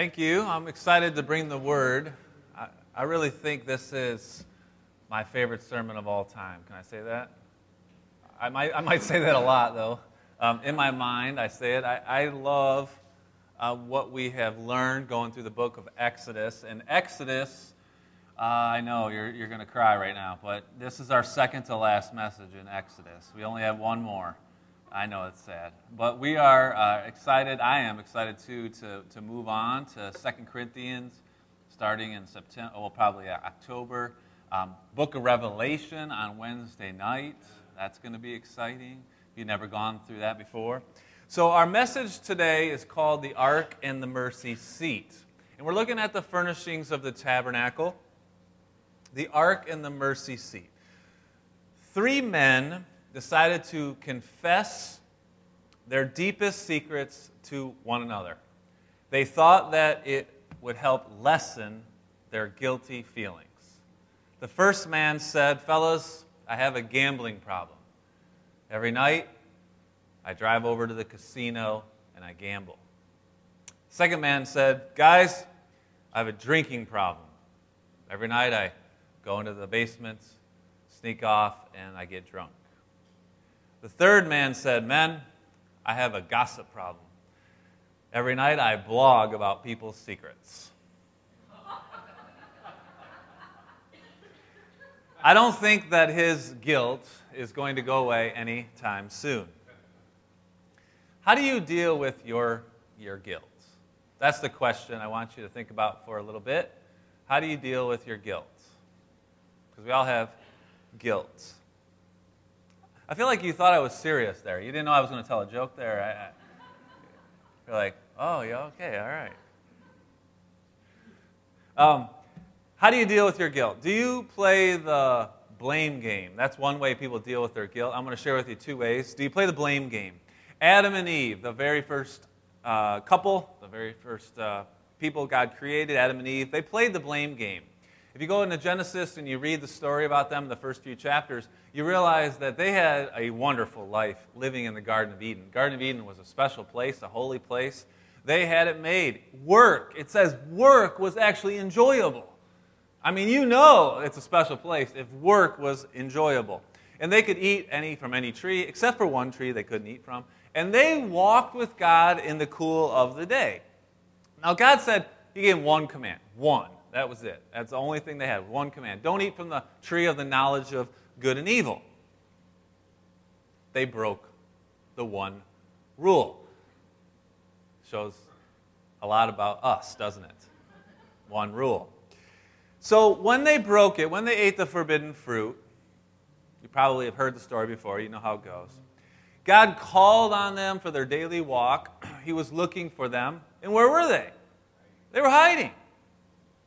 Thank you. I'm excited to bring the word. I, I, really think this is my favorite sermon of all time. Can I say that? I might, I might say that a lot, though. Um, in my mind, I say it. I, I love uh, what we have learned going through the book of Exodus. And Exodus, uh, I know you're, you're going to cry right now, but this is our second to last message in Exodus. We only have one more. I know it's sad. But we are uh, excited. I am excited too to, to move on to Second Corinthians starting in September, well, probably October. Um, Book of Revelation on Wednesday night. That's going to be exciting. If you've never gone through that before. So, our message today is called The Ark and the Mercy Seat. And we're looking at the furnishings of the tabernacle, the Ark and the Mercy Seat. Three men decided to confess their deepest secrets to one another. They thought that it would help lessen their guilty feelings. The first man said, Fellas, I have a gambling problem. Every night, I drive over to the casino and I gamble. Second man said, Guys, I have a drinking problem. Every night, I go into the basement, sneak off, and I get drunk. The third man said, Men, I have a gossip problem. Every night I blog about people's secrets. I don't think that his guilt is going to go away anytime soon. How do you deal with your, your guilt? That's the question I want you to think about for a little bit. How do you deal with your guilt? Because we all have guilt. I feel like you thought I was serious there. You didn't know I was going to tell a joke there. I, I, you're like, oh, yeah, okay, all right. Um, how do you deal with your guilt? Do you play the blame game? That's one way people deal with their guilt. I'm going to share with you two ways. Do you play the blame game? Adam and Eve, the very first uh, couple, the very first uh, people God created, Adam and Eve, they played the blame game. If you go into Genesis and you read the story about them, the first few chapters, you realize that they had a wonderful life living in the Garden of Eden. Garden of Eden was a special place, a holy place. They had it made. Work, it says work was actually enjoyable. I mean, you know it's a special place if work was enjoyable. And they could eat any from any tree, except for one tree they couldn't eat from. And they walked with God in the cool of the day. Now, God said, He gave them one command, one. That was it. That's the only thing they had. One command. Don't eat from the tree of the knowledge of good and evil. They broke the one rule. Shows a lot about us, doesn't it? One rule. So when they broke it, when they ate the forbidden fruit, you probably have heard the story before, you know how it goes. God called on them for their daily walk. He was looking for them. And where were they? They were hiding.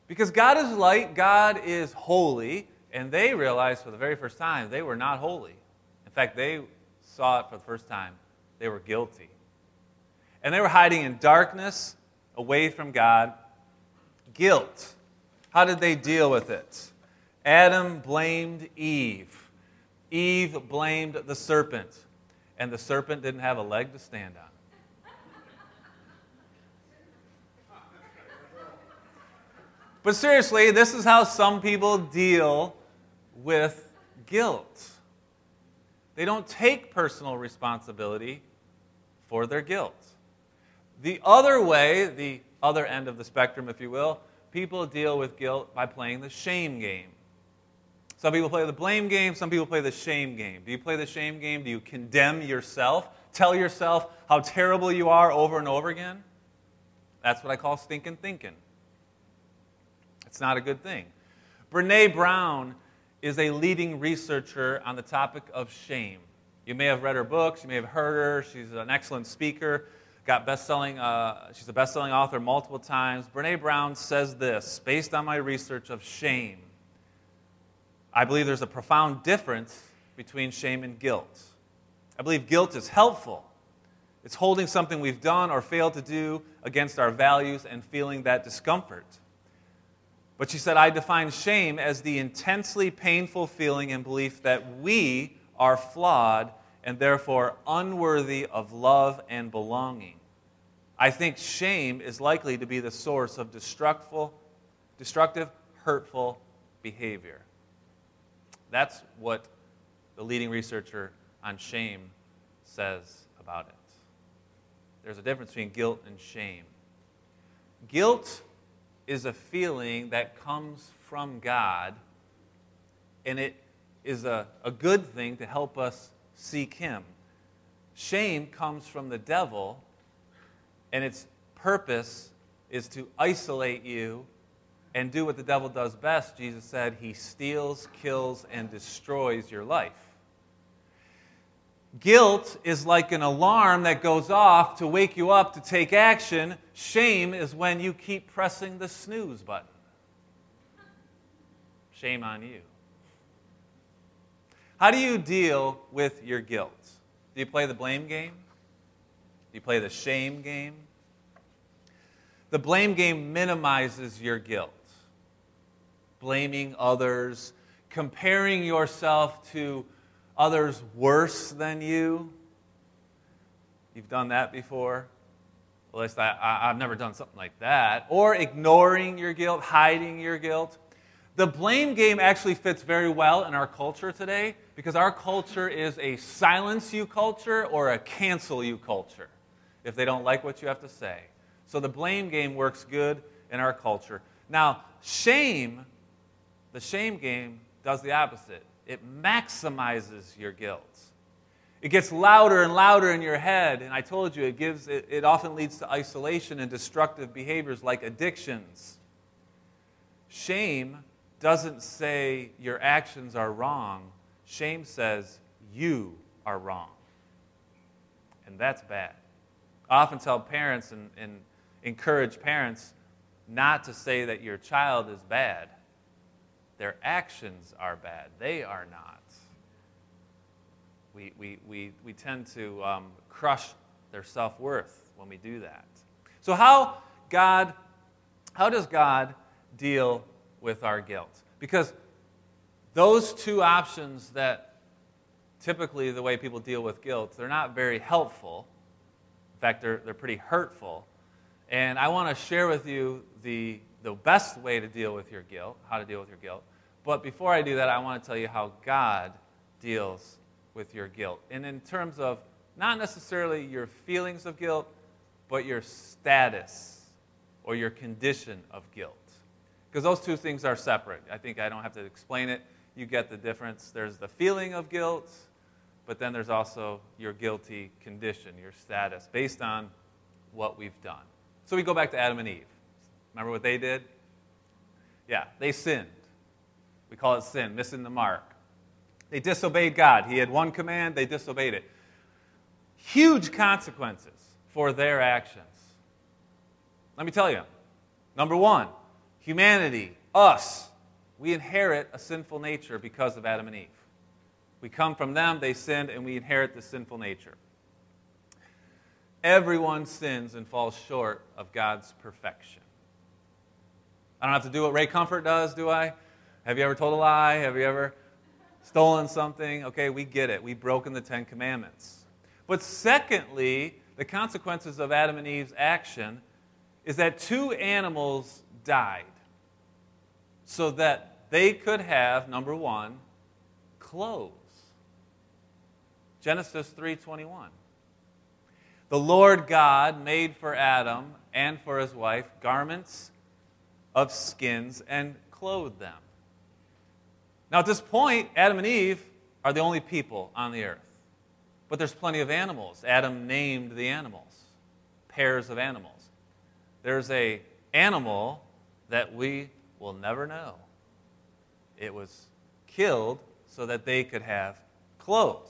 Because God is light, God is holy, and they realized for the very first time they were not holy. In fact, they saw it for the first time. They were guilty. And they were hiding in darkness, away from God. Guilt. How did they deal with it? Adam blamed Eve. Eve blamed the serpent. And the serpent didn't have a leg to stand on. But seriously, this is how some people deal with guilt. They don't take personal responsibility for their guilt. The other way, the other end of the spectrum, if you will, people deal with guilt by playing the shame game. Some people play the blame game, some people play the shame game. Do you play the shame game? Do you condemn yourself? Tell yourself how terrible you are over and over again? That's what I call stinking thinking. It's not a good thing. Brene Brown is a leading researcher on the topic of shame. You may have read her books, you may have heard her. She's an excellent speaker, got best-selling, uh, she's a best-selling author multiple times. Brene Brown says this, based on my research of shame. I believe there's a profound difference between shame and guilt. I believe guilt is helpful. It's holding something we've done or failed to do against our values and feeling that discomfort. But she said, I define shame as the intensely painful feeling and belief that we are flawed and therefore unworthy of love and belonging. I think shame is likely to be the source of destructive, destructive, hurtful behavior. That's what the leading researcher on shame says about it. There's a difference between guilt and shame. Guilt is a feeling that comes from God, and it is a, a good thing to help us seek Him. Shame comes from the devil, and its purpose is to isolate you and do what the devil does best. Jesus said, He steals, kills, and destroys your life. Guilt is like an alarm that goes off to wake you up to take action. Shame is when you keep pressing the snooze button. Shame on you. How do you deal with your guilt? Do you play the blame game? Do you play the shame game? The blame game minimizes your guilt. Blaming others, comparing yourself to others worse than you. You've done that before? At least I, I, I've never done something like that. Or ignoring your guilt, hiding your guilt. The blame game actually fits very well in our culture today because our culture is a silence you culture or a cancel you culture if they don't like what you have to say. So the blame game works good in our culture. Now, shame, the shame game does the opposite it maximizes your guilt. It gets louder and louder in your head, and I told you it gives it, it often leads to isolation and destructive behaviors like addictions. Shame doesn't say your actions are wrong. Shame says you are wrong. And that's bad. I often tell parents and, and encourage parents not to say that your child is bad their actions are bad. They are not. We, we, we, we tend to um, crush their self worth when we do that. So, how, God, how does God deal with our guilt? Because those two options that typically the way people deal with guilt, they're not very helpful. In fact, they're, they're pretty hurtful. And I want to share with you the the best way to deal with your guilt, how to deal with your guilt. But before I do that, I want to tell you how God deals with your guilt. And in terms of not necessarily your feelings of guilt, but your status or your condition of guilt. Because those two things are separate. I think I don't have to explain it. You get the difference. There's the feeling of guilt, but then there's also your guilty condition, your status, based on what we've done. So we go back to Adam and Eve. Remember what they did? Yeah, they sinned. We call it sin, missing the mark. They disobeyed God. He had one command, they disobeyed it. Huge consequences for their actions. Let me tell you. Number one, humanity, us, we inherit a sinful nature because of Adam and Eve. We come from them, they sinned, and we inherit the sinful nature. Everyone sins and falls short of God's perfection. I don't have to do what Ray Comfort does, do I? Have you ever told a lie? Have you ever stolen something? Okay, we get it. We've broken the Ten Commandments. But secondly, the consequences of Adam and Eve's action is that two animals died so that they could have number 1 clothes. Genesis 3:21. The Lord God made for Adam and for his wife garments of skins and clothed them. Now, at this point, Adam and Eve are the only people on the earth. But there's plenty of animals. Adam named the animals, pairs of animals. There's a animal that we will never know. It was killed so that they could have clothes.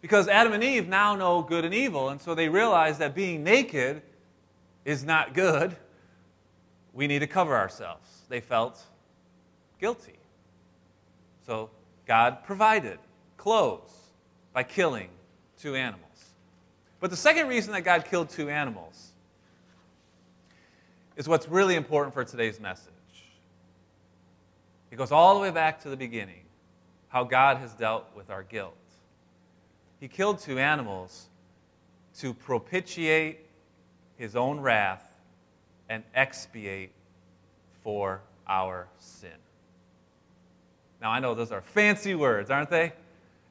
Because Adam and Eve now know good and evil, and so they realize that being naked is not good we need to cover ourselves. They felt guilty. So God provided clothes by killing two animals. But the second reason that God killed two animals is what's really important for today's message. It goes all the way back to the beginning how God has dealt with our guilt. He killed two animals to propitiate his own wrath and expiate for our sin. Now, I know those are fancy words, aren't they?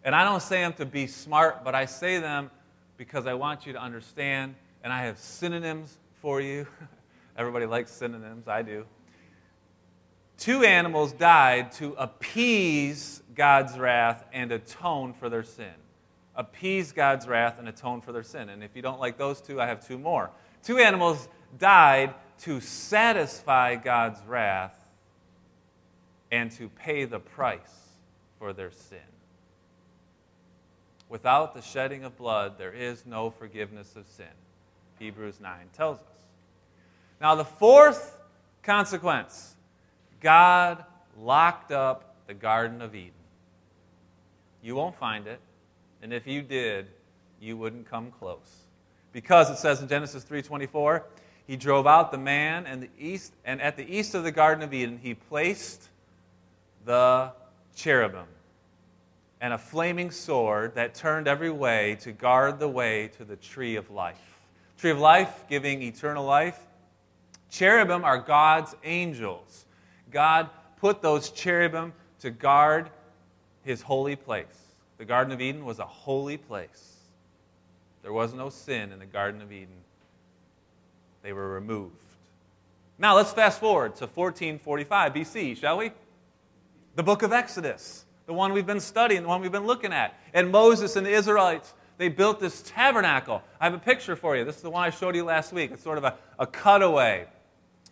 And I don't say them to be smart, but I say them because I want you to understand, and I have synonyms for you. Everybody likes synonyms, I do. Two animals died to appease God's wrath and atone for their sin. Appease God's wrath and atone for their sin. And if you don't like those two, I have two more. Two animals died to satisfy God's wrath and to pay the price for their sin. Without the shedding of blood, there is no forgiveness of sin. Hebrews 9 tells us. Now, the fourth consequence God locked up the Garden of Eden. You won't find it, and if you did, you wouldn't come close. Because it says in Genesis 3:24, he drove out the man and the east and at the east of the garden of Eden he placed the cherubim and a flaming sword that turned every way to guard the way to the tree of life. Tree of life giving eternal life. Cherubim are God's angels. God put those cherubim to guard his holy place. The Garden of Eden was a holy place. There was no sin in the Garden of Eden. They were removed. Now let's fast forward to 1445 BC, shall we? The book of Exodus, the one we've been studying, the one we've been looking at. And Moses and the Israelites, they built this tabernacle. I have a picture for you. This is the one I showed you last week. It's sort of a, a cutaway,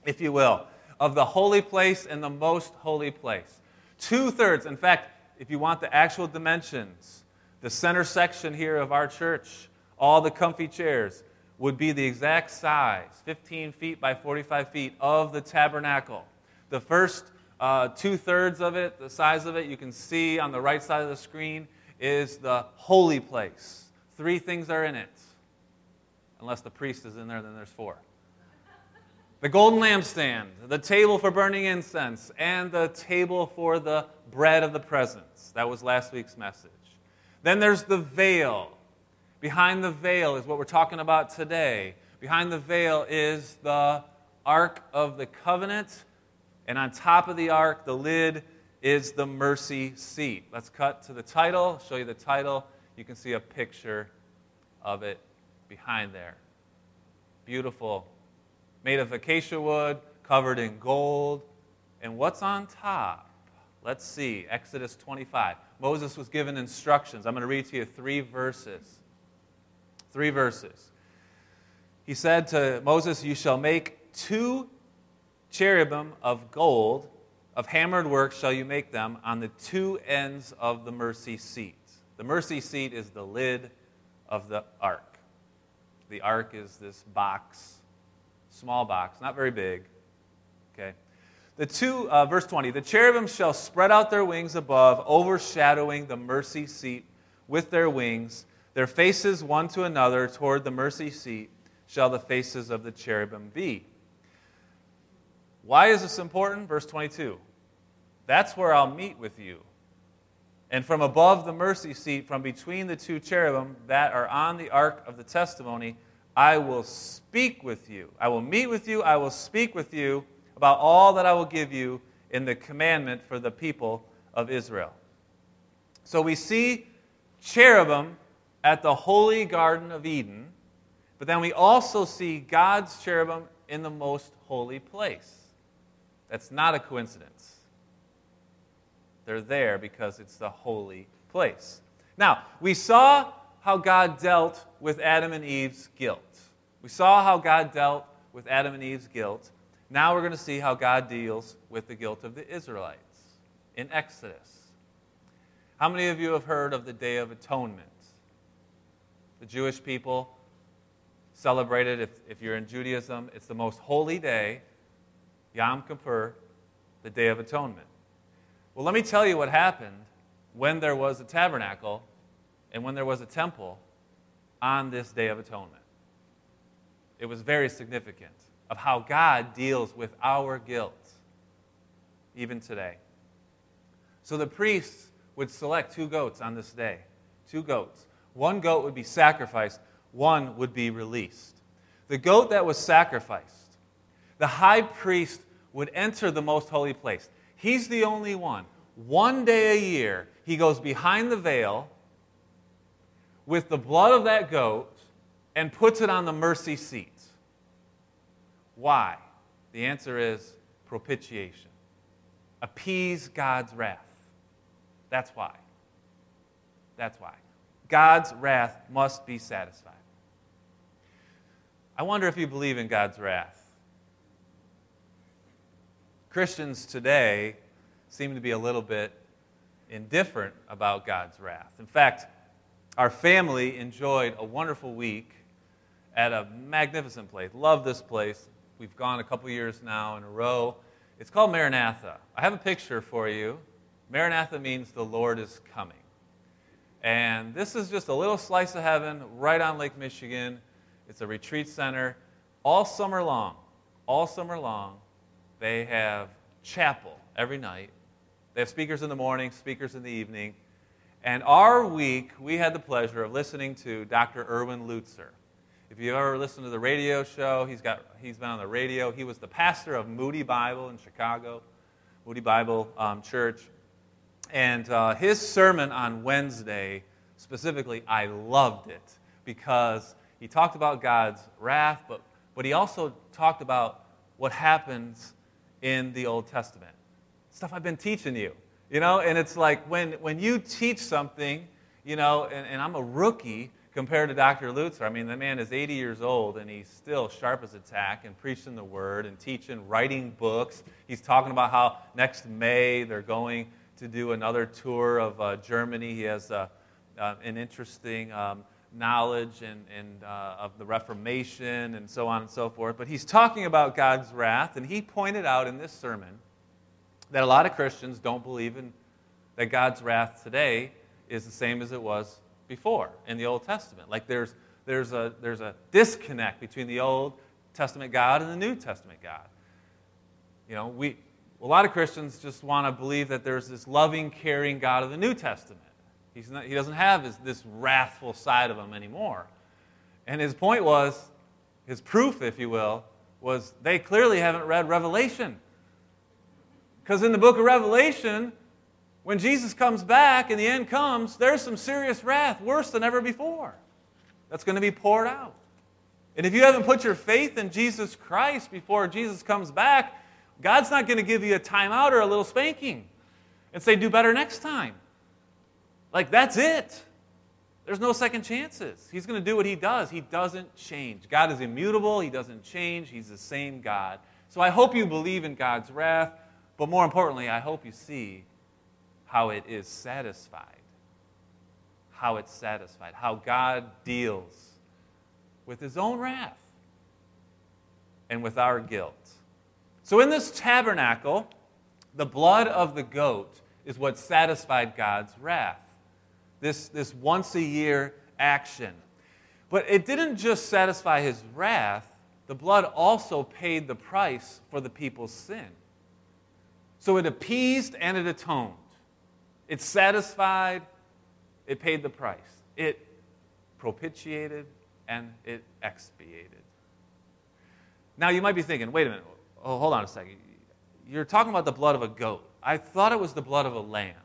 if you will, of the holy place and the most holy place. Two thirds, in fact, if you want the actual dimensions, the center section here of our church, all the comfy chairs, would be the exact size, 15 feet by 45 feet, of the tabernacle. The first uh, two thirds of it, the size of it, you can see on the right side of the screen, is the holy place. Three things are in it. Unless the priest is in there, then there's four the golden lampstand, the table for burning incense, and the table for the bread of the presence. That was last week's message. Then there's the veil. Behind the veil is what we're talking about today. Behind the veil is the Ark of the Covenant. And on top of the ark, the lid, is the mercy seat. Let's cut to the title, show you the title. You can see a picture of it behind there. Beautiful made of acacia wood, covered in gold. And what's on top? Let's see, Exodus 25. Moses was given instructions. I'm going to read to you three verses. Three verses. He said to Moses, You shall make two cherubim of gold, of hammered work shall you make them, on the two ends of the mercy seat. The mercy seat is the lid of the ark. The ark is this box small box, not very big. Okay. The two, uh, verse 20, the cherubim shall spread out their wings above, overshadowing the mercy seat with their wings. Their faces one to another toward the mercy seat shall the faces of the cherubim be. Why is this important? Verse 22. That's where I'll meet with you. And from above the mercy seat, from between the two cherubim that are on the ark of the testimony, I will speak with you. I will meet with you. I will speak with you about all that I will give you in the commandment for the people of Israel. So we see cherubim at the holy Garden of Eden, but then we also see God's cherubim in the most holy place. That's not a coincidence. They're there because it's the holy place. Now, we saw how God dealt with Adam and Eve's guilt. We saw how God dealt with Adam and Eve's guilt. Now we're going to see how God deals with the guilt of the Israelites in Exodus. How many of you have heard of the Day of Atonement? The Jewish people celebrated, if, if you're in Judaism, it's the most holy day, Yom Kippur, the Day of Atonement. Well, let me tell you what happened when there was a tabernacle and when there was a temple on this Day of Atonement. It was very significant of how God deals with our guilt, even today. So the priests would select two goats on this day. Two goats. One goat would be sacrificed, one would be released. the goat that was sacrificed, the high priest would enter the most holy place. He's the only one. One day a year, he goes behind the veil with the blood of that goat and puts it on the mercy seat. Why? The answer is propitiation. Appease God's wrath. That's why. That's why. God's wrath must be satisfied. I wonder if you believe in God's wrath. Christians today seem to be a little bit indifferent about God's wrath. In fact, our family enjoyed a wonderful week at a magnificent place. Love this place. We've gone a couple years now in a row. It's called Maranatha. I have a picture for you. Maranatha means the Lord is coming. And this is just a little slice of heaven right on Lake Michigan. It's a retreat center. All summer long, all summer long, they have chapel every night. They have speakers in the morning, speakers in the evening. And our week, we had the pleasure of listening to Dr. Erwin Lutzer. If you ever listened to the radio show, he's, got, he's been on the radio. He was the pastor of Moody Bible in Chicago, Moody Bible um, Church. And uh, his sermon on Wednesday, specifically, I loved it because he talked about God's wrath, but, but he also talked about what happens in the Old Testament. Stuff I've been teaching you, you know? And it's like when, when you teach something, you know, and, and I'm a rookie, compared to Dr. Lutzer. I mean, the man is 80 years old and he's still sharp as a tack and preaching the word and teaching, writing books. He's talking about how next May they're going to do another tour of uh, Germany. He has uh, uh, an interesting um, knowledge and, and uh, of the Reformation and so on and so forth. But he's talking about God's wrath, and he pointed out in this sermon that a lot of Christians don't believe in that God's wrath today is the same as it was before in the Old Testament. Like there's, there's, a, there's a disconnect between the Old Testament God and the New Testament God. You know, we, a lot of Christians just want to believe that there's this loving, caring God of the New Testament. Not, he doesn't have this, this wrathful side of him anymore. And his point was, his proof, if you will, was they clearly haven't read Revelation. Because in the book of Revelation, when Jesus comes back and the end comes, there's some serious wrath, worse than ever before, that's going to be poured out. And if you haven't put your faith in Jesus Christ before Jesus comes back, God's not going to give you a timeout or a little spanking and say, do better next time. Like, that's it. There's no second chances. He's going to do what he does. He doesn't change. God is immutable. He doesn't change. He's the same God. So I hope you believe in God's wrath, but more importantly, I hope you see how it is satisfied. How it's satisfied. How God deals with his own wrath and with our guilt. So, in this tabernacle, the blood of the goat is what satisfied God's wrath. This, this once a year action. But it didn't just satisfy his wrath, the blood also paid the price for the people's sin. So it appeased and it atoned. It satisfied, it paid the price. It propitiated and it expiated. Now you might be thinking, wait a minute, oh, hold on a second. You're talking about the blood of a goat. I thought it was the blood of a lamb.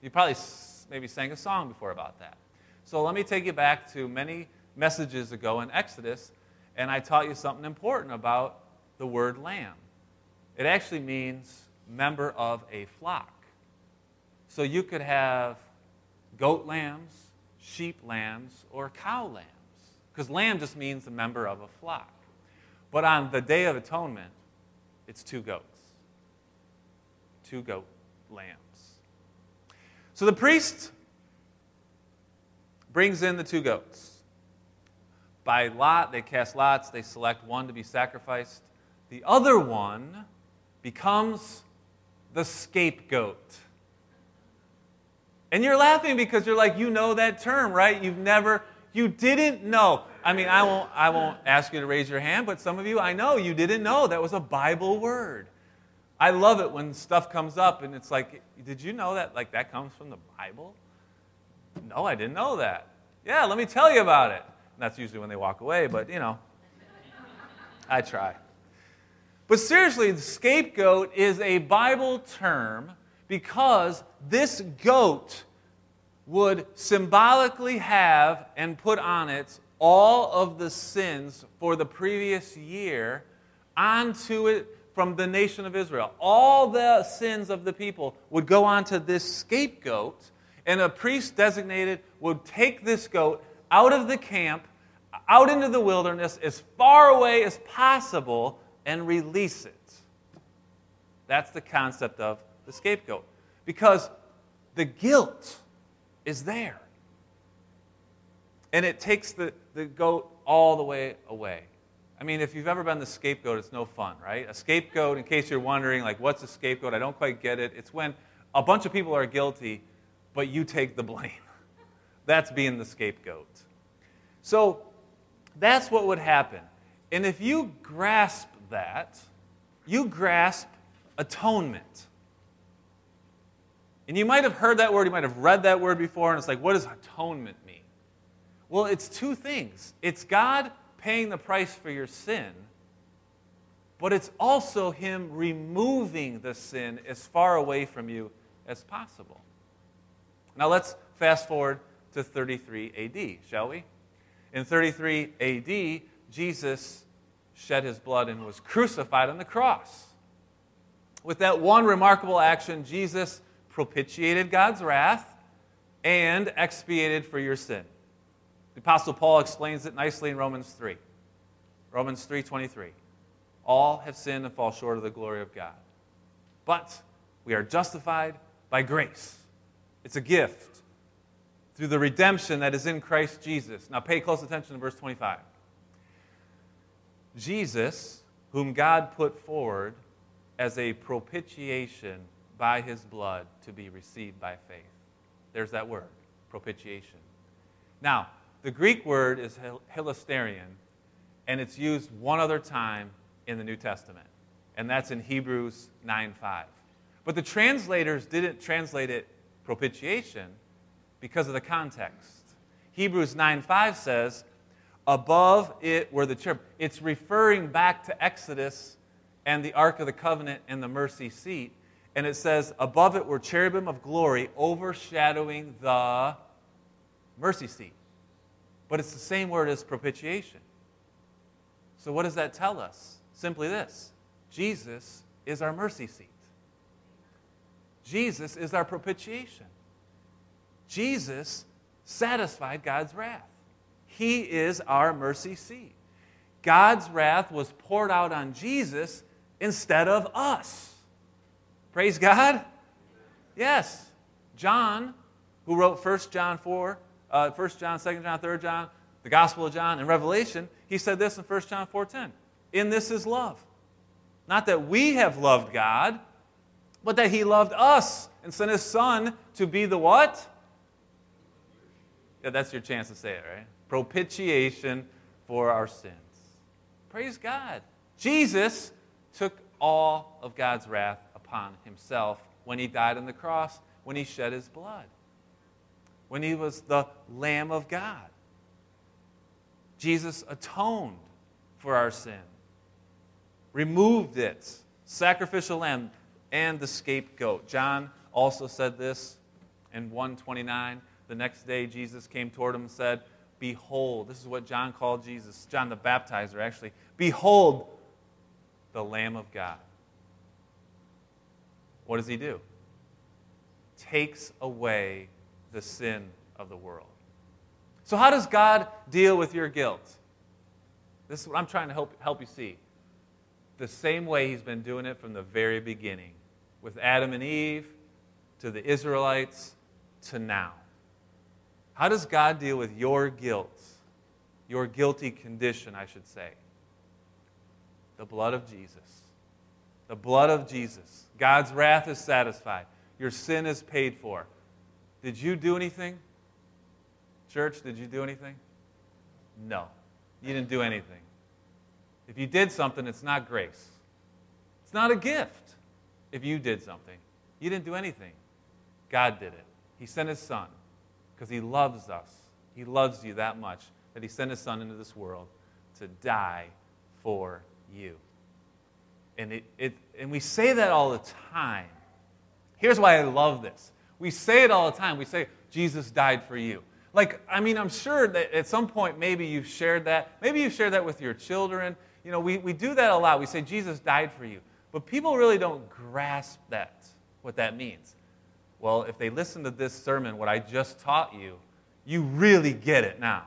You probably maybe sang a song before about that. So let me take you back to many messages ago in Exodus, and I taught you something important about the word lamb. It actually means member of a flock. So you could have goat lambs, sheep lambs, or cow lambs. Because lamb just means a member of a flock. But on the Day of Atonement, it's two goats. Two goat lambs. So the priest brings in the two goats. By lot, they cast lots, they select one to be sacrificed. The other one becomes the scapegoat. And you're laughing because you're like, you know that term, right? You've never, you didn't know. I mean, I won't, I won't ask you to raise your hand, but some of you, I know you didn't know that was a Bible word. I love it when stuff comes up and it's like, did you know that? Like, that comes from the Bible? No, I didn't know that. Yeah, let me tell you about it. And that's usually when they walk away, but you know, I try. But seriously, the scapegoat is a Bible term because this goat would symbolically have and put on it all of the sins for the previous year onto it from the nation of Israel. All the sins of the people would go onto this scapegoat, and a priest designated would take this goat out of the camp, out into the wilderness, as far away as possible, and release it. That's the concept of the scapegoat. Because the guilt is there. And it takes the, the goat all the way away. I mean, if you've ever been the scapegoat, it's no fun, right? A scapegoat, in case you're wondering, like, what's a scapegoat? I don't quite get it. It's when a bunch of people are guilty, but you take the blame. That's being the scapegoat. So that's what would happen. And if you grasp that, you grasp atonement. And you might have heard that word, you might have read that word before, and it's like, what does atonement mean? Well, it's two things it's God paying the price for your sin, but it's also Him removing the sin as far away from you as possible. Now let's fast forward to 33 AD, shall we? In 33 AD, Jesus shed his blood and was crucified on the cross. With that one remarkable action, Jesus propitiated God's wrath and expiated for your sin. The apostle Paul explains it nicely in Romans 3. Romans 3:23. All have sinned and fall short of the glory of God. But we are justified by grace. It's a gift through the redemption that is in Christ Jesus. Now pay close attention to verse 25. Jesus, whom God put forward as a propitiation by his blood to be received by faith. There's that word, propitiation. Now, the Greek word is hilasterion, and it's used one other time in the New Testament, and that's in Hebrews 9:5. But the translators didn't translate it propitiation because of the context. Hebrews 9:5 says, "Above it were the cherub." It's referring back to Exodus and the Ark of the Covenant and the mercy seat and it says, above it were cherubim of glory overshadowing the mercy seat. But it's the same word as propitiation. So, what does that tell us? Simply this Jesus is our mercy seat, Jesus is our propitiation. Jesus satisfied God's wrath. He is our mercy seat. God's wrath was poured out on Jesus instead of us. Praise God. Yes. John, who wrote 1 John 4, uh, 1 John, 2 John, 3 John, the Gospel of John, and Revelation, he said this in 1 John 4.10. In this is love. Not that we have loved God, but that he loved us and sent his son to be the what? Yeah, that's your chance to say it, right? Propitiation for our sins. Praise God. Jesus took all of God's wrath upon himself when he died on the cross, when he shed his blood, when he was the Lamb of God. Jesus atoned for our sin, removed it, sacrificial lamb, and the scapegoat. John also said this in 129. The next day, Jesus came toward him and said, Behold, this is what John called Jesus, John the baptizer actually. Behold, the Lamb of God what does he do? Takes away the sin of the world. So, how does God deal with your guilt? This is what I'm trying to help, help you see. The same way he's been doing it from the very beginning, with Adam and Eve, to the Israelites, to now. How does God deal with your guilt? Your guilty condition, I should say. The blood of Jesus. The blood of Jesus. God's wrath is satisfied. Your sin is paid for. Did you do anything? Church, did you do anything? No. You didn't do anything. If you did something, it's not grace. It's not a gift if you did something. You didn't do anything. God did it. He sent His Son because He loves us. He loves you that much that He sent His Son into this world to die for you. And, it, it, and we say that all the time. Here's why I love this. We say it all the time. We say, Jesus died for you. Like, I mean, I'm sure that at some point maybe you've shared that. Maybe you've shared that with your children. You know, we, we do that a lot. We say, Jesus died for you. But people really don't grasp that, what that means. Well, if they listen to this sermon, what I just taught you, you really get it now.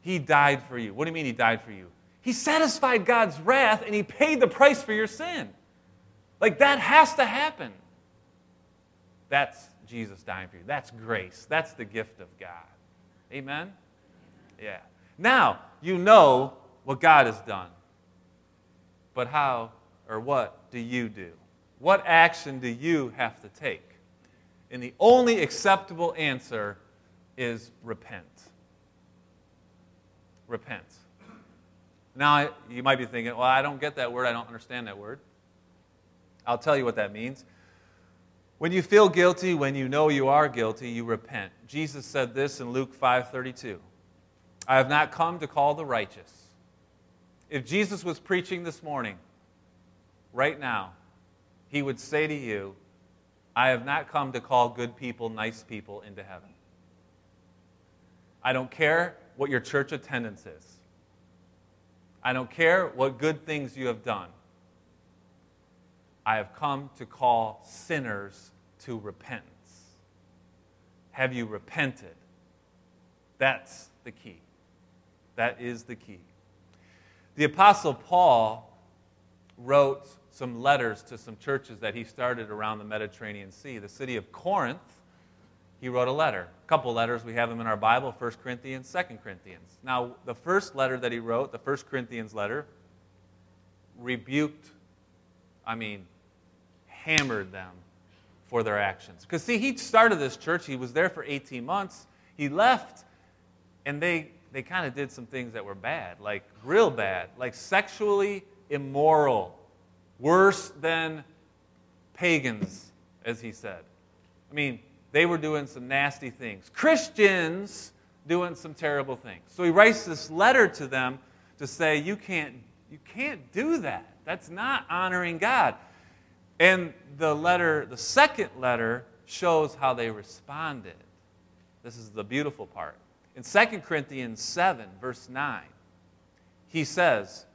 He died for you. What do you mean he died for you? He satisfied God's wrath and he paid the price for your sin. Like that has to happen. That's Jesus dying for you. That's grace. That's the gift of God. Amen? Yeah. Now, you know what God has done. But how or what do you do? What action do you have to take? And the only acceptable answer is repent. Repent. Now, you might be thinking, well, I don't get that word. I don't understand that word. I'll tell you what that means. When you feel guilty, when you know you are guilty, you repent. Jesus said this in Luke 5:32. I have not come to call the righteous. If Jesus was preaching this morning, right now, he would say to you, I have not come to call good people, nice people into heaven. I don't care what your church attendance is. I don't care what good things you have done. I have come to call sinners to repentance. Have you repented? That's the key. That is the key. The Apostle Paul wrote some letters to some churches that he started around the Mediterranean Sea. The city of Corinth, he wrote a letter. A couple letters, we have them in our Bible 1 Corinthians, 2 Corinthians. Now, the first letter that he wrote, the 1 Corinthians letter, rebuked, I mean, hammered them for their actions. Because, see, he started this church, he was there for 18 months, he left, and they, they kind of did some things that were bad, like real bad, like sexually immoral worse than pagans, as he said. I mean, they were doing some nasty things. Christians doing some terrible things. So he writes this letter to them to say, you can't, you can't do that. That's not honoring God. And the letter, the second letter, shows how they responded. This is the beautiful part. In 2 Corinthians 7, verse 9, he says,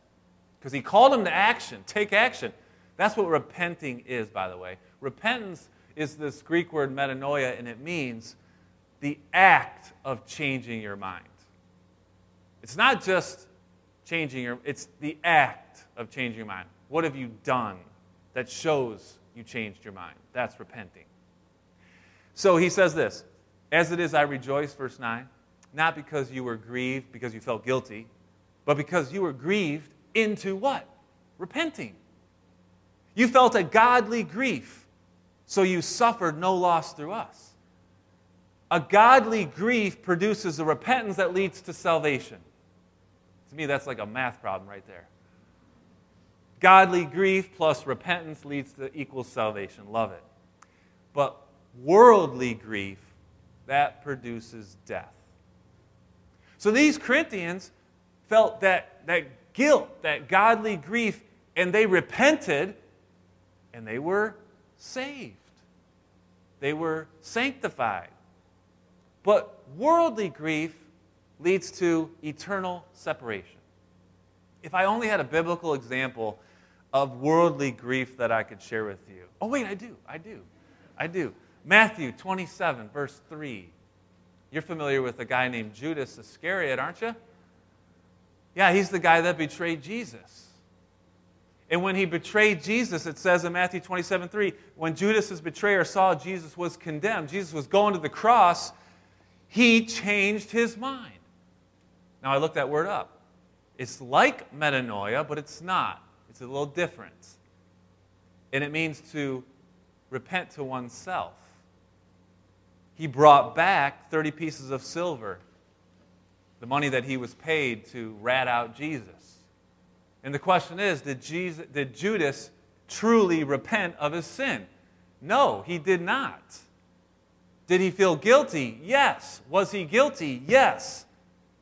because he called them to action. Take action. That's what repenting is, by the way. Repentance is this Greek word metanoia, and it means the act of changing your mind. It's not just changing your, it's the act of changing your mind. What have you done that shows you changed your mind? That's repenting. So he says this As it is, I rejoice, verse 9, not because you were grieved, because you felt guilty, but because you were grieved into what? Repenting. You felt a godly grief, so you suffered no loss through us. A godly grief produces a repentance that leads to salvation. To me, that's like a math problem right there. Godly grief plus repentance leads to equals salvation. Love it. But worldly grief, that produces death. So these Corinthians felt that, that guilt, that godly grief, and they repented and they were saved. They were sanctified. But worldly grief leads to eternal separation. If I only had a biblical example of worldly grief that I could share with you. Oh, wait, I do. I do. I do. Matthew 27, verse 3. You're familiar with a guy named Judas Iscariot, aren't you? Yeah, he's the guy that betrayed Jesus. And when he betrayed Jesus, it says in Matthew 27 3, when Judas, his betrayer, saw Jesus was condemned, Jesus was going to the cross, he changed his mind. Now, I looked that word up. It's like metanoia, but it's not. It's a little different. And it means to repent to oneself. He brought back 30 pieces of silver the money that he was paid to rat out Jesus. And the question is did, Jesus, did Judas truly repent of his sin? No, he did not. Did he feel guilty? Yes. Was he guilty? Yes.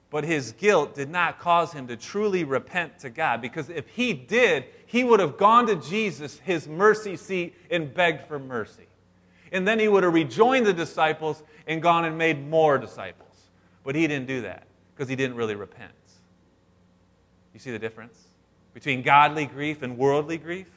but his guilt did not cause him to truly repent to God. Because if he did, he would have gone to Jesus, his mercy seat, and begged for mercy. And then he would have rejoined the disciples and gone and made more disciples. But he didn't do that because he didn't really repent. You see the difference between godly grief and worldly grief?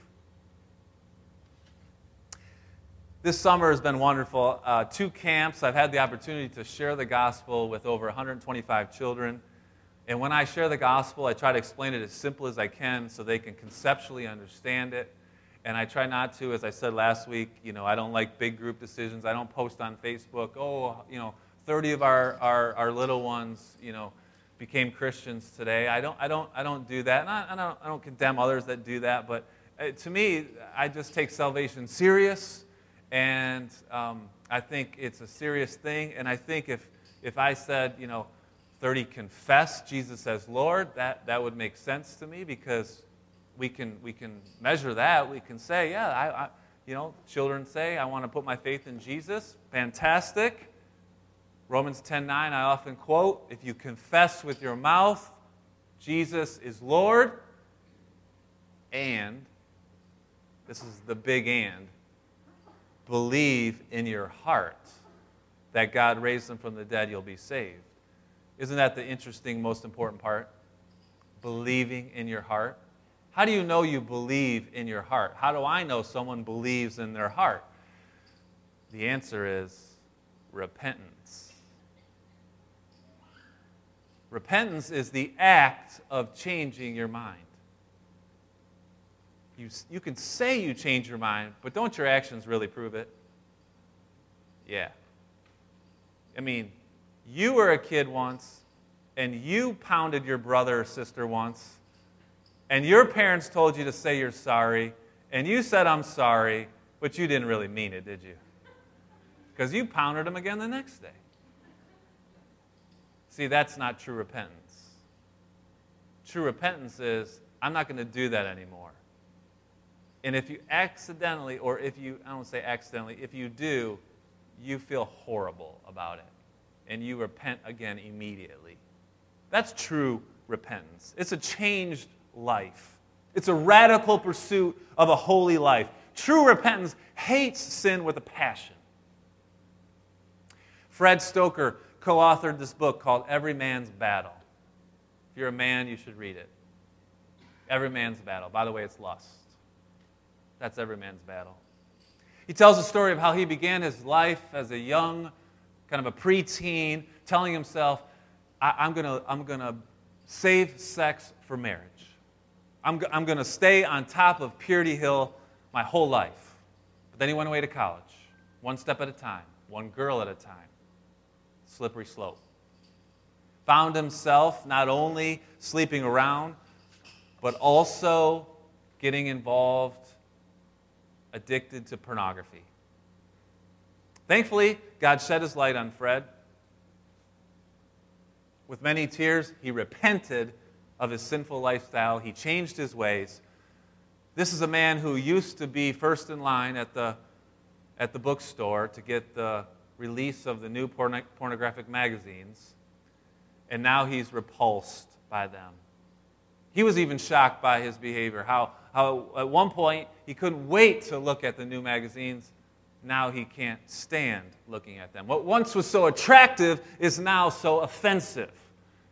This summer has been wonderful. Uh, two camps. I've had the opportunity to share the gospel with over 125 children. And when I share the gospel, I try to explain it as simple as I can so they can conceptually understand it. And I try not to, as I said last week, you know, I don't like big group decisions. I don't post on Facebook, oh, you know, 30 of our, our, our little ones, you know, became Christians today. I don't, I don't, I don't do that. And I, I, don't, I don't condemn others that do that. But uh, to me, I just take salvation serious. And um, I think it's a serious thing. And I think if, if I said, you know, 30 confess Jesus as Lord, that, that would make sense to me because we can, we can measure that. We can say, yeah, I, I you know, children say, I want to put my faith in Jesus. Fantastic. Romans 10:9 I often quote, if you confess with your mouth Jesus is Lord, and, this is the big and, believe in your heart that God raised him from the dead, you'll be saved. Isn't that the interesting, most important part? Believing in your heart. How do you know you believe in your heart? How do I know someone believes in their heart? The answer is repentance. Repentance is the act of changing your mind. You, you can say you change your mind, but don't your actions really prove it? Yeah. I mean, you were a kid once, and you pounded your brother or sister once, and your parents told you to say you're sorry, and you said, I'm sorry, but you didn't really mean it, did you? Because you pounded them again the next day. See, that's not true repentance. True repentance is, I'm not going to do that anymore. And if you accidentally, or if you, I don't say accidentally, if you do, you feel horrible about it. And you repent again immediately. That's true repentance. It's a changed life, it's a radical pursuit of a holy life. True repentance hates sin with a passion. Fred Stoeker co authored this book called Every Man's Battle. If you're a man, you should read it. Every Man's Battle. By the way, it's lust. That's every man's battle. He tells the story of how he began his life as a young, kind of a preteen, telling himself, I- am going to I'm to save sex for marriage. I'm, I'm going to stay on top of Purity Hill my whole life. But then he went away to college, one step at a time, one girl at a time. Slippery slope. Found himself not only sleeping around, but also getting involved addicted to pornography. Thankfully, God shed his light on Fred. With many tears, he repented of his sinful lifestyle. He changed his ways. This is a man who used to be first in line at the, at the bookstore to get the release of the new porn- pornographic magazines, and now he's repulsed by them. He was even shocked by his behavior, how, how at one point he couldn't wait to look at the new magazines. Now he can't stand looking at them. What once was so attractive is now so offensive.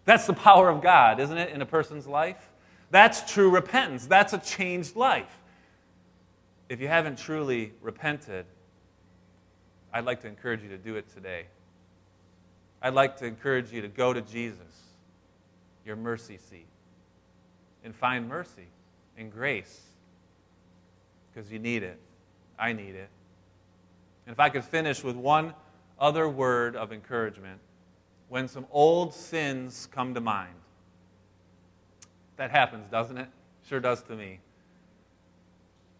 That's the power of God, isn't it, in a person's life? That's true repentance. That's a changed life. If you haven't truly repented, I'd like to encourage you to do it today. I'd like to encourage you to go to Jesus, your mercy seat and find mercy and grace because you need it. I need it. And if I could finish with one other word of encouragement, when some old sins come to mind, that happens, doesn't it? Sure does to me.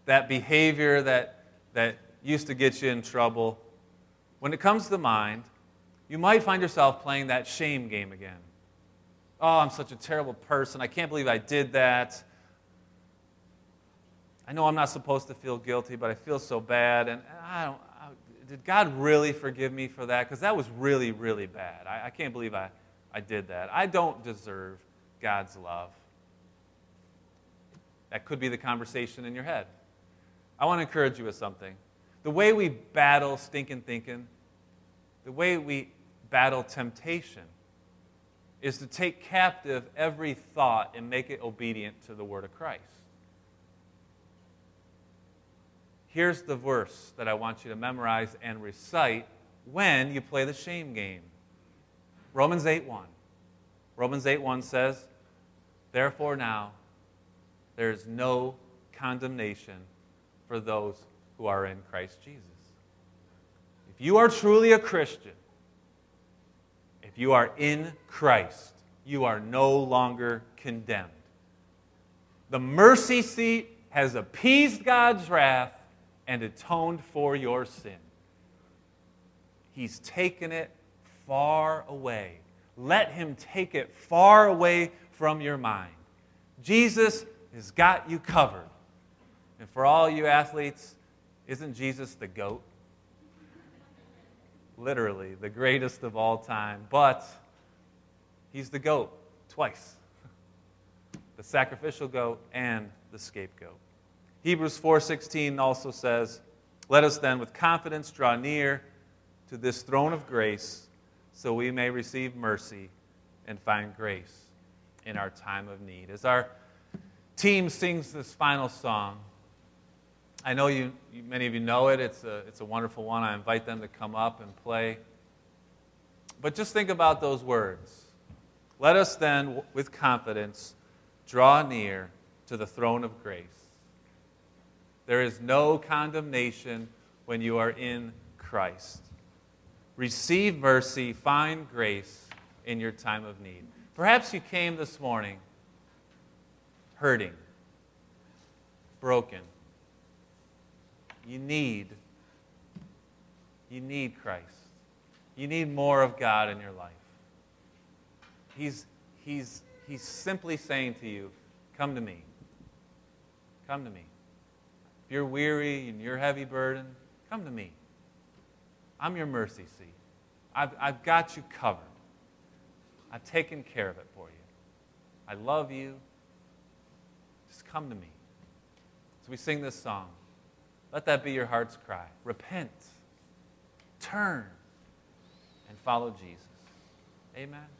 That behavior that, that used to get you in trouble, when it comes to the mind, you might find yourself playing that shame game again. Oh, I'm such a terrible person. I can't believe I did that. I know I'm not supposed to feel guilty, but I feel so bad. And I don't, I, did God really forgive me for that? Because that was really, really bad. I, I, can't believe I, I did that. I don't deserve God's love. That could be the conversation in your head. I want to encourage you with something. The way we battle stinking thinking, the way we battle temptation, is to take captive every thought and make it obedient to the word of Christ. Here's the verse that I want you to memorize and recite when you play the shame game. Romans 8:1. Romans 8:1 says, "Therefore now there is no condemnation for those who are in Christ Jesus." If you are truly a Christian, if you are in Christ, you are no longer condemned. The mercy seat has appeased God's wrath and atoned for your sin. He's taken it far away. Let Him take it far away from your mind. Jesus has got you covered. And for all you athletes, isn't Jesus the GOAT? Literally the greatest of all time, but he's the goat twice the sacrificial goat and the scapegoat. Hebrews 4:16 also says, "Let us then with confidence draw near to this throne of grace, so we may receive mercy and find grace in our time of need." As our team sings this final song, I know you, you, many of you know it. It's a, it's a wonderful one. I invite them to come up and play. But just think about those words. Let us then, with confidence, draw near to the throne of grace. There is no condemnation when you are in Christ. Receive mercy, find grace in your time of need. Perhaps you came this morning hurting, broken you need you need Christ. You need more of God in your life. He's, he's, he's simply saying to you, Come to me. Come to me. If you're weary and you're heavy burden, come to me. I'm your mercy seat. I've, I've got you covered. I've taken care of it for you. I love you. Just come to me. So we sing this song. Let that be your heart's cry. Repent, turn, and follow Jesus. Amen.